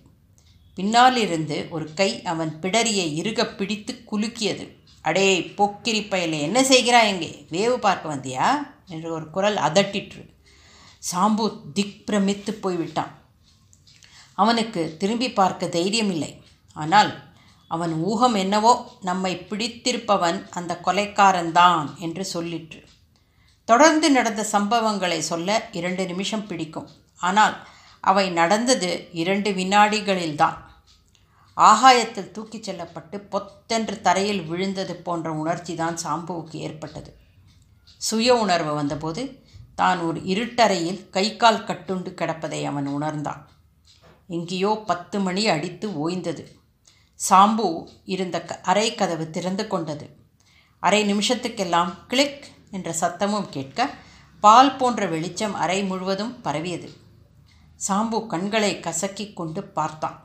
பின்னாலிருந்து ஒரு கை அவன் பிடரியை இறுக பிடித்து குலுக்கியது. அடே பொக்கிரி பயலே என்ன செய்கிறாய் எங்கே வேவு பார்க்க வந்தியா? என்று ஒரு குரல் அதட்டிற்று. சாம்பு திக் பிரமித்து போய்விட்டான். அவனுக்கு திரும்பி பார்க்க தைரியம் இல்லை ஆனால் அவன் ஊகம் என்னவோ நம்மை பிடித்திருப்பவன் அந்த கொலைக்காரன்தான் என்று சொல்லிற்று. தொடர்ந்து நடந்த சம்பவங்களை சொல்ல இரண்டு நிமிஷம் பிடிக்கும். ஆனால் அவை நடந்தது இரண்டு வினாடிகளில்தான். ஆகாயத்தில் தூக்கிச் செல்லப்பட்டு பொத்தென்று தரையில் விழுந்தது போன்ற உணர்ச்சி தான் சாம்புவுக்கு ஏற்பட்டது. சுய உணர்வு வந்தபோது தான் ஒரு இருட்டறையில் கை கால் கட்டுண்டு கிடப்பதை அவன் உணர்ந்தான். எங்கேயோ பத்து மணி அடித்து ஓய்ந்தது. சாம்பு இருந்த க அறை கதவு திறந்து கொண்டது. அரை நிமிஷத்துக்கெல்லாம் கிளிக் என்ற சத்தமும் கேட்க பால் போன்ற வெளிச்சம் அறை முழுவதும் பரவியது. சாம்பு கண்களை கசக்கி கொண்டு பார்த்தான்.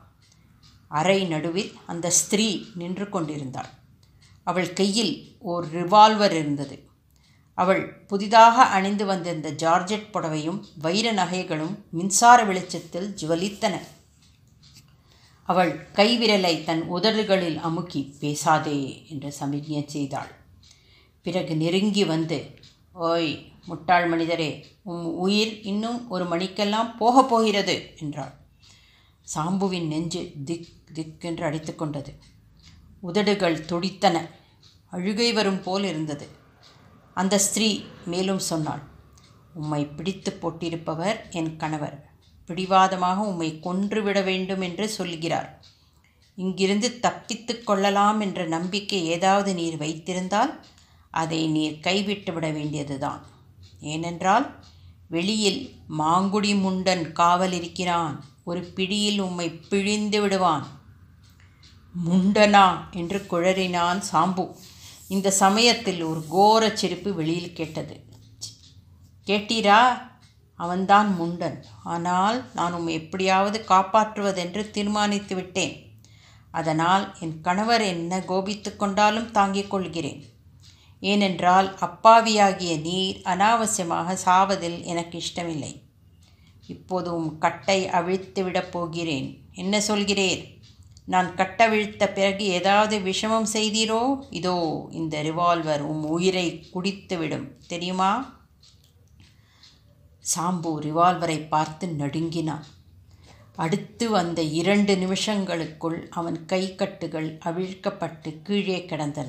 அறை நடுவில் அந்த ஸ்திரீ நின்று கொண்டிருந்தாள். அவள் கையில் ஓர் ரிவால்வர் இருந்தது. அவள் புதிதாக அணிந்து வந்திருந்த ஜார்ஜெட் புடவையும் வைர நகைகளும் மின்சார வெளிச்சத்தில் ஜுவலித்தன. அவள் கைவிரலை தன் உதடுகளில் அமுக்கி பேசாதே என்று சமிக்ஞை செய்தாள். பிறகு நெருங்கி வந்து ஓய் முட்டாள் மனிதரே உம் உயிர் இன்னும் ஒரு மணிக்கெல்லாம் போகப் போகிறது என்றாள். சாம்புவின் நெஞ்சு திக் திக்கென்று அடித்து கொண்டது. உதடுகள் துடித்தன. அழுகை வரும் போல் இருந்தது. அந்த ஸ்திரீ மேலும் சொன்னாள் உம்மை பிடித்து போட்டிருப்பவர் என் கணவர். பிடிவாதமாக உம்மை கொன்றுவிட வேண்டும் என்று சொல்கிறார் இங்கிருந்து தப்பித்து கொள்ளலாம் என்ற நம்பிக்கை ஏதாவது நீர் வைத்திருந்தால் அதை நீர் கைவிட்டு விட வேண்டியதுதான். ஏனென்றால் வெளியில் மாங்குடி முண்டன் காவல் இருக்கிறான். ஒரு பிடியில் உம்மை பிழிந்து விடுவான். முண்டனா என்று குழறினான் சாம்பு. இந்த சமயத்தில் ஒரு கோரச் சிரிப்பு வெளியில் கேட்டது. கேட்டீரா? அவன்தான் முண்டன். ஆனால் நான் உம்மை எப்படியாவது காப்பாற்றுவதென்று தீர்மானித்து விட்டேன். அதனால் என் கணவர் என்ன கோபித்து கொண்டாலும் தாங்கிக் கொள்கிறேன். ஏனென்றால் அப்பாவியாகிய நீர் அனாவசியமாக சாவதில் எனக்கு இஷ்டமில்லை. இப்போது உம் கட்டை அவிழ்த்து விடப் போகிறேன். என்ன சொல்கிறேன் நான் கட்டவிழ்த்த பிறகு ஏதாவது விஷமம் செய்தீரோ? இதோ இந்த ரிவால்வர் உம் உயிரை குடித்துவிடும். தெரியுமா? சாம்பு ரிவால்வரை பார்த்து நடுங்கினான். அடுத்து வந்த இரண்டு நிமிஷங்களுக்குள் அவன் கைக்கட்டுகள் அவிழ்க்கப்பட்டு கீழே கிடந்தன.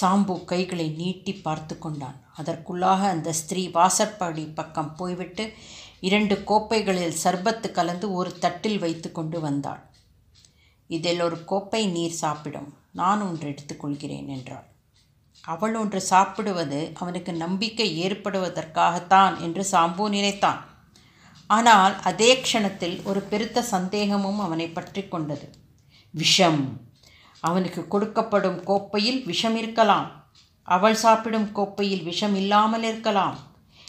சாம்பு கைகளை நீட்டி பார்த்து கொண்டான். அதற்குள்ளாக அந்த ஸ்திரீ வாசற்படி பக்கம் போய்விட்டு இரண்டு கோப்பைகளில் சர்பத்து கலந்து ஒரு தட்டில் வைத்து கொண்டு வந்தாள். இதில் ஒரு கோப்பை நீர் சாப்பிடும். நான் ஒன்று எடுத்துக்கொள்கிறேன் என்றாள். அவள் ஒன்று சாப்பிடுவது அவனுக்கு நம்பிக்கை ஏற்படுவதற்காகத்தான் என்று சாம்பு நினைத்தான். ஆனால் அதே க்ஷணத்தில் ஒரு பெருத்த சந்தேகமும் அவனை பற்றி கொண்டது. விஷம். அவனுக்கு கொடுக்கப்படும் கோப்பையில் விஷம் இருக்கலாம். அவள் சாப்பிடும் கோப்பையில் விஷம் இல்லாமல் இருக்கலாம்.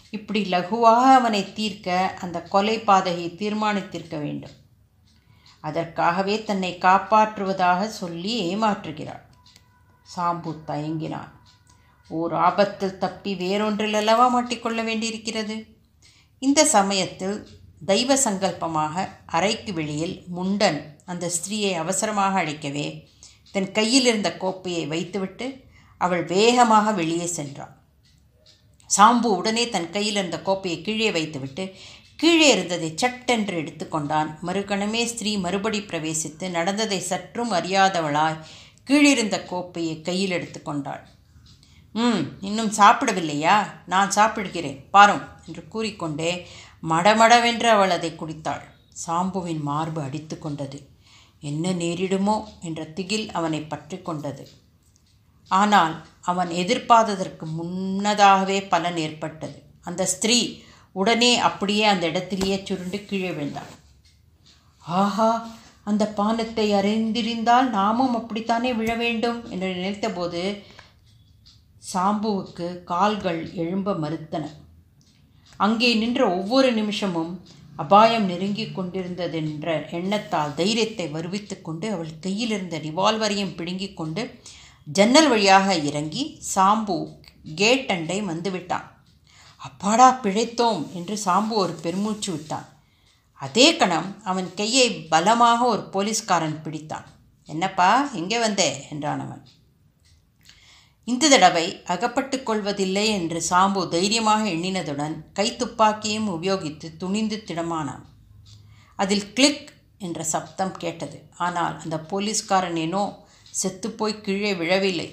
இப்படி லகுவாக அவனை தீர்க்க அந்த கொலை பாதையை தீர்மானித்திருக்க வேண்டும். அதற்காகவே தன்னை காப்பாற்றுவதாக சொல்லி ஏமாற்றுகிறாள். சாம்பு தயங்கினான். ஓர் ஆபத்தில் தப்பி வேறொன்றில் அல்லவா மாட்டிக்கொள்ள வேண்டியிருக்கிறது? இந்த சமயத்தில் தெய்வ சங்கல்பமாக அறைக்கு வெளியில் முண்டன் அந்த ஸ்திரீயை அவசரமாக அழைக்கவே தன் கையில் இருந்த கோப்பையை வைத்துவிட்டு அவள் வேகமாக வெளியே சென்றாள். சாம்பு உடனே தன் கையில் இருந்த கோப்பையை கீழே வைத்துவிட்டு கீழே இருந்ததை சட்டென்று எடுத்துக்கொண்டான் மறுகணமே ஸ்திரீ மறுபடி பிரவேசித்து நடந்ததை சற்றும் அறியாதவளாய் கீழிருந்த கோப்பையை கையில் எடுத்துக்கொண்டாள் ம் இன்னும் சாப்பிடவில்லையா? நான் சாப்பிடுகிறேன் பாரும் என்று கூறிக்கொண்டே மடமடவென்று அவள் அதை குடித்தாள். சாம்புவின் மார்பு அடித்து கொண்டது. என்ன நேரிடுமோ என்ற திகில் அவனை பற்றி கொண்டது. ஆனால் அவன் எதிர்பார்த்ததற்கு முன்னதாகவே பலன் ஏற்பட்டது. அந்த ஸ்திரீ உடனே அப்படியே அந்த இடத்திலேயே சுருண்டு கீழே விழுந்தாள். ஆஹா அந்த பானத்தை அறிந்திருந்தால் நாமும் அப்படித்தானே விழ வேண்டும் என்று நினைத்தபோது சாம்புவுக்கு கால்கள் எழும்ப மறுத்தன. அங்கே நின்ற ஒவ்வொரு நிமிஷமும் அபாயம் நெருங்கி கொண்டிருந்ததென்ற எண்ணத்தால் தைரியத்தை வருவித்து கொண்டு அவள் கையிலிருந்த ரிவால்வரையும் பிடுங்கி கொண்டு ஜன்னல் வழியாக இறங்கி சாம்பு கேட் அண்டை வந்துவிட்டான் அப்பாடா பிழைத்தோம் என்று சாம்பு ஒரு பெருமூச்சு விட்டான். அதே கணம் அவன் கையை பலமாக ஒரு போலீஸ்காரன் பிடித்தான். என்னப்பா எங்கே வந்தே? என்றான் அவன். இந்த தடவை அகப்பட்டு கொள்வதில்லை என்று சாம்பு தைரியமாக எண்ணினதுடன் கைத்துப்பாக்கியும் உபயோகித்து துணிந்து திடமானான். அதில் கிளிக் என்ற சப்தம் கேட்டது. ஆனால் அந்த போலீஸ்காரன் ஏனோ செத்துப்போய் கீழே விழவில்லை.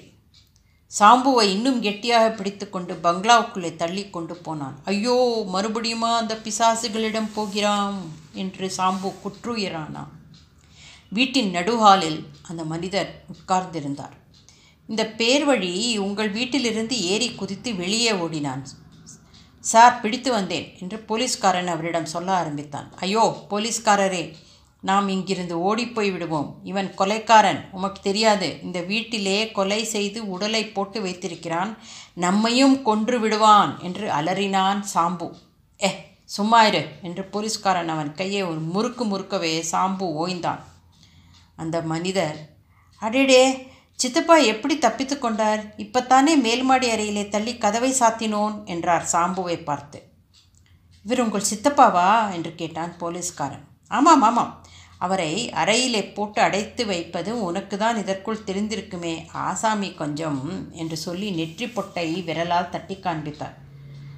சாம்புவை இன்னும் கெட்டியாக பிடித்துக்கொண்டு பங்களாவுக்குள்ளே தள்ளி கொண்டு போனான். ஐயோ மறுபடியுமா அந்த பிசாசுகளிடம் போகிறான் என்று சாம்பு குற்றுயிரானான். வீட்டின் நடுஹாலில் அந்த மனிதர் உட்கார்ந்திருந்தார். இந்த பேர் வழி உங்கள் வீட்டிலிருந்து ஏறி குதித்து வெளியே ஓடினான். சார் பிடித்து வந்தேன் என்று போலீஸ்காரன் அவரிடம் சொல்ல ஆரம்பித்தான். ஐயோ போலீஸ்காரரே நாம் இங்கிருந்து ஓடிப்போய் விடுவோம். இவன் கொலைக்காரன். உமக்கு தெரியாது இந்த வீட்டிலே கொலை செய்து உடலை போட்டு வைத்திருக்கிறான். நம்மையும் கொன்று விடுவான் என்று அலறினான் சாம்பு. ஏ சும்மா இரு என்று போலீஸ்காரன் அவன் கையை ஒரு முறுக்கு முறுக்கவே சாம்பு ஓய்ந்தான். அந்த மனிதர் அடேடே சித்தப்பா எப்படி தப்பித்து கொண்டார்? இப்பத்தானே மேல்மாடி அறையிலே தள்ளி கதவை சாத்தினோன்? என்றார் சாம்புவை பார்த்து. இவர் உங்கள் சித்தப்பாவா? என்று கேட்டான் போலீஸ்காரன். ஆமாம் ஆமாம். அவரை அறையிலே போட்டு அடைத்து வைப்பது உனக்கு தான் இதற்குள் தெரிந்திருக்குமே. ஆசாமி கொஞ்சம் என்று சொல்லி நெற்றி பொட்டை விரலால் தட்டி காண்பித்தார்.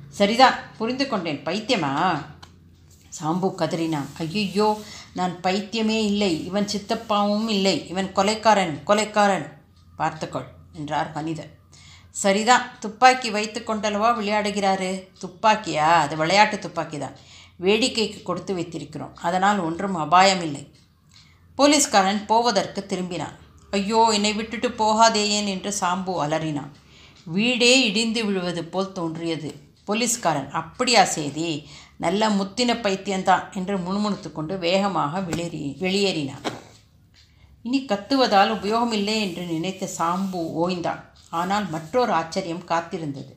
சரிதான் புரிந்து கொண்டேன். பைத்தியமா? சாம்பு கதறினான். ஐயோ நான் பைத்தியமே இல்லை. இவன் சித்தப்பாவும் இல்லை. இவன் கொலைக்காரன் கொலைக்காரன். பார்த்துக்கொள் என்றார் மனிதர் சரிதான் துப்பாக்கி வைத்து கொண்டல்லவா விளையாடுகிறாரு? துப்பாக்கியா? அது விளையாட்டு துப்பாக்கி தான். வேடிக்கைக்கு கொடுத்து வைத்திருக்கிறோம். அதனால் ஒன்றும் அபாயம் இல்லை போலீஸ்காரன் போவதற்கு திரும்பினான். ஐயோ என்னை விட்டுட்டு போகாதேயேன் என்று சாம்பு அலறினான். வீடே இடிந்து விழுவது போல் தோன்றியது. போலீஸ்காரன் அப்படியா செய்தி நல்ல முத்தின பைத்தியம்தான் என்று முணுமுணுத்து கொண்டு வேகமாக வெளியேறி வெளியேறினான். இனி கத்துவதால் உபயோகமில்லை என்று நினைத்த சாம்பு ஓய்ந்தான். ஆனால் மற்றொரு ஆச்சரியம் காத்திருந்தது.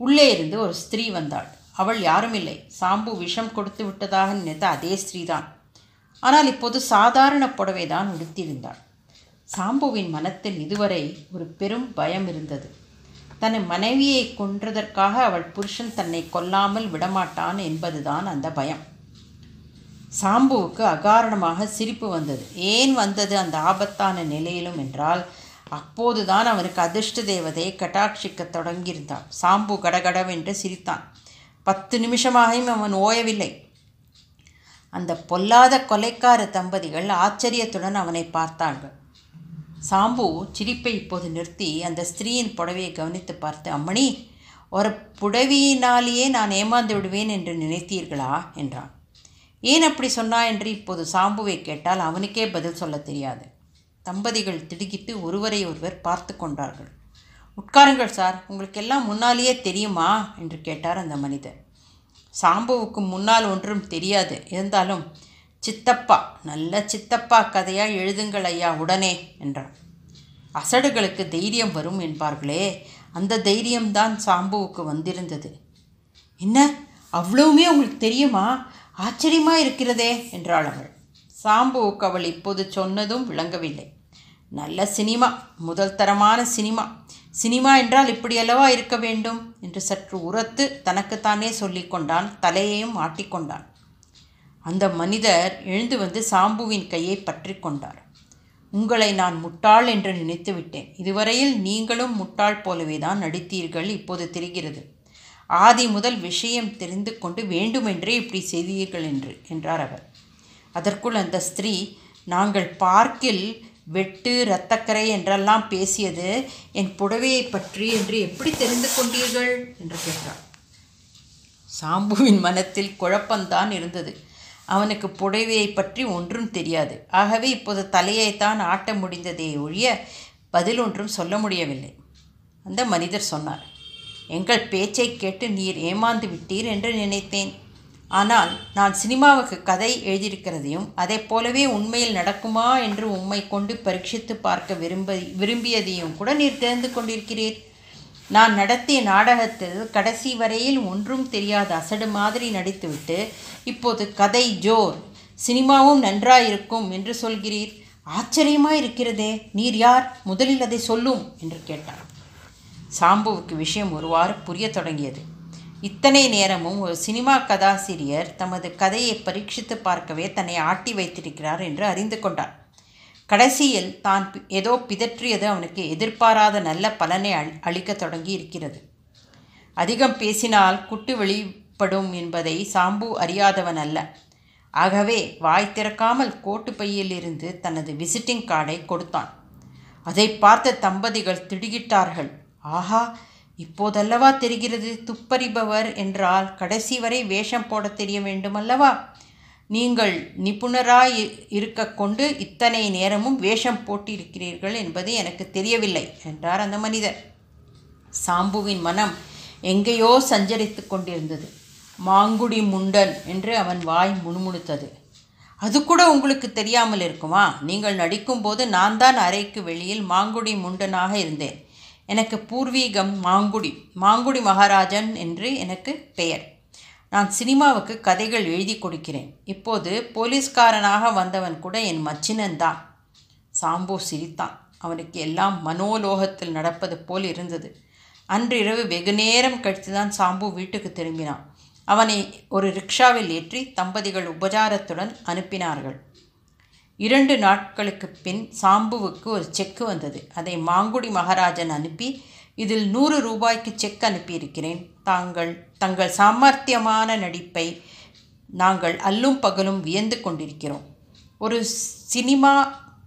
உள்ளே இருந்து ஒரு ஸ்திரீ வந்தாள். அவள் யாருமில்லை. சாம்பு விஷம் கொடுத்து விட்டதாக நினைத்த அதே ஸ்திரீதான். ஆனால் இப்போது சாதாரண புடவை தான் உடுத்தியிருந்தாள். சாம்புவின் மனத்தில் இதுவரை ஒரு பெரும் பயம் இருந்தது. தன் மனைவியை கொன்றதற்காக அவள் புருஷன் தன்னை கொல்லாமல் விடமாட்டான் என்பதுதான் அந்த பயம். சாம்புவுக்கு அகாரணமாக சிரிப்பு வந்தது. ஏன் வந்தது அந்த ஆபத்தான நிலையிலும் என்றால் அப்போதுதான் அவனுக்கு அதிர்ஷ்ட தேவதை கட்டாட்சிக்க தொடங்கியிருந்தான். சாம்பு கடகடவென்று சிரித்தான். பத்து நிமிஷமாகவும் அவன் ஓயவில்லை. அந்த பொல்லாத கொலைக்கார தம்பதிகள் ஆச்சரியத்துடன் அவனை பார்த்தார்கள். சாம்பு சிரிப்பை இப்போது நிறுத்தி அந்த ஸ்திரீயின் புடவையை கவனித்து பார்த்து அம்மணி ஒரு புடவையினாலேயே நான் ஏமாந்து விடுவேன் என்று நினைத்தீர்களா? என்றான். ஏன் அப்படி சொன்னா என்று இப்போது சாம்புவை கேட்டால் அவனுக்கே பதில் சொல்ல தெரியாது. தம்பதிகள் திடுக்கிட்டு ஒருவரை ஒருவர் பார்த்து கொண்டார்கள். உட்காருங்கள் சார் உங்களுக்கெல்லாம் முன்னாலேயே தெரியுமா? என்று கேட்டார் அந்த மனிதர். சாம்புவுக்கு முன்னால் ஒன்றும் தெரியாது. இருந்தாலும் சித்தப்பா நல்ல சித்தப்பா கதையாக எழுதுங்கள் ஐயா உடனே என்றான் அசடுகளுக்கு தைரியம் வரும் என்பார்களே அந்த தைரியம்தான் சாம்புவுக்கு வந்திருந்தது. என்ன? அவ்வளவுமே உங்களுக்கு தெரியுமா? ஆச்சரியமா இருக்கிறதே என்றாள் அவள். சாம்புவுக்கு அவள் இப்போது சொன்னதும் விளங்கவில்லை. நல்ல சினிமா முதல் தரமான சினிமா. சினிமா என்றால் இப்படியல்லவா இருக்க வேண்டும் என்று சற்று உரத்து தனக்குத்தானே சொல்லிக்கொண்டான் தலையையும் ஆட்டிக்கொண்டான் அந்த மனிதர் எழுந்து வந்து சாம்புவின் கையை பற்றி கொண்டார். உங்களை நான் முட்டாள் என்று நினைத்து விட்டேன் இதுவரையில் நீங்களும் முட்டாள் போலவே தான் நடித்தீர்கள் இப்போது தெரிகிறது. ஆதி முதல் விஷயம் தெரிந்து கொண்டு வேண்டுமென்றே இப்படி செய்தீர்கள் என்று என்றார் அவர். அதற்குள் அந்த ஸ்திரீ நாங்கள் பார்க்கில் வெட்டு இரத்தக்கரை என்றெல்லாம் பேசியது என் புடவையை பற்றி என்று எப்படி தெரிந்து கொண்டீர்கள்? என்று கேட்டார். சாம்புவின் மனத்தில் குழப்பம்தான் இருந்தது. அவனுக்கு புடவையை பற்றி ஒன்றும் தெரியாது. ஆகவே இப்போது தலையைத்தான் ஆட்ட முடிந்ததே ஒழிய பதில் ஒன்றும் சொல்ல முடியவில்லை. அந்த மனிதர் சொன்னார் எங்கள் பேச்சை கேட்டு நீர் ஏமாந்து விட்டீர் என்று நினைத்தேன். ஆனால் நான் சினிமாவுக்கு கதை எழுதியிருக்கிறதையும் அதை போலவே உண்மையில் நடக்குமா என்று உம்மை கொண்டு பரீட்சித்து பார்க்க விரும்ப விரும்பியதையும் கூட நீர் தெரிந்து கொண்டிருக்கிறீர். நான் நடத்திய நாடகத்தில் கடைசி வரையில் ஒன்றும் தெரியாத அசடு மாதிரி நடித்துவிட்டு இப்போது கதை ஜோர் சினிமாவும் நன்றாயிருக்கும் என்று சொல்கிறீர். ஆச்சரியமாக இருக்கிறதே நீர் யார்? முதலில் அதை சொல்லும் என்று கேட்டார் சாம்புவுக்கு விஷயம் ஒருவாறு புரியத் தொடங்கியது. இத்தனை நேரமும் ஒரு சினிமா கதாசிரியர் தமது கதையை பரீட்சித்து பார்க்கவே தன்னை ஆட்டி வைத்திருக்கிறார் என்று அறிந்து கொண்டார். கடைசியில் தான் ஏதோ பிதற்றியது அவனுக்கு எதிர்பாராத நல்ல பலனை அளிக்க அளிக்கத் தொடங்கி இருக்கிறது. அதிகம் பேசினால் குட்டு வெளிப்படும் என்பதை சாம்பு அறியாதவன் அல்ல. ஆகவே வாய் திறக்காமல் கோட்டு பையிலிருந்து தனது விசிட்டிங் கார்டை கொடுத்தான். அதை பார்த்த தம்பதிகள் திடுகிட்டார்கள். ஆஹா இப்போதல்லவா தெரிகிறது துப்பறிபவர் என்றால் கடைசி வரை வேஷம் போட தெரிய வேண்டுமல்லவா? நீங்கள் நிபுணராய் இருக்க கொண்டு இத்தனை நேரமும் வேஷம் போட்டிருக்கிறீர்கள் என்பது எனக்கு தெரியவில்லை என்றார் அந்த மனிதர். சாம்புவின் மனம் எங்கேயோ சஞ்சரித்து கொண்டிருந்தது. மாங்குடி முண்டன் என்று அவன் வாய் முணுமுணுத்தது. அது கூட உங்களுக்கு தெரியாமல் இருக்குமா? நீங்கள் நடிக்கும்போது நான் தான் அறைக்கு வெளியில் மாங்குடி முண்டனாக இருந்தேன். எனக்கு பூர்வீகம் மாங்குடி மாங்குடி மகாராஜன் என்று எனக்கு பெயர். நான் சினிமாவுக்கு கதைகள் எழுதி கொடுக்கிறேன். இப்போது போலீஸ்காரனாக வந்தவன் கூட என் மச்சினன்தான் சாம்பு சிரித்தான். அவனுக்கு எல்லாம் மனோலோகத்தில் நடப்பது போல் இருந்தது. அன்றிரவு வெகு நேரம் கழித்து தான் சாம்பு வீட்டுக்கு திரும்பினான். அவனை ஒரு ரிக்ஷாவில் ஏற்றி தம்பதிகள் உபச்சாரத்துடன் அனுப்பினார்கள். இரண்டு நாட்களுக்கு பின் சாம்புவுக்கு ஒரு செக்கு வந்தது. அதை மாங்குடி மகாராஜன் அனுப்பி இதில் நூறு ரூபாய்க்கு செக் அனுப்பியிருக்கிறேன். தாங்கள் தங்கள் சாமர்த்தியமான நடிப்பை நாங்கள் அல்லும் பகலும் வியந்து கொண்டிருக்கிறோம். ஒரு சினிமா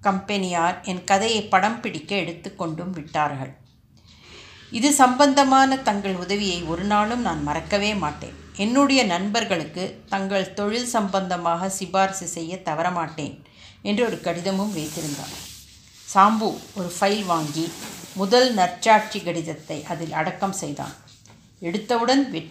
கம்பெனியார் என் கதையை படம் பிடிக்க எடுத்துக்கொண்டும் விட்டார்கள். இது சம்பந்தமான தங்கள் உதவியை ஒரு நாளும் நான் மறக்கவே மாட்டேன். என்னுடைய நண்பர்களுக்கு தங்கள் தொழில் சம்பந்தமாக சிபாரிசு செய்ய தவறமாட்டேன். என்று ஒரு கடிதமும் வைத்திருந்தான் சாம்பு ஒரு ஃபைல் வாங்கி முதல் நற்சாட்சி கடிதத்தை அதில் அடக்கம் செய்தான். எடுத்தவுடன் வெட்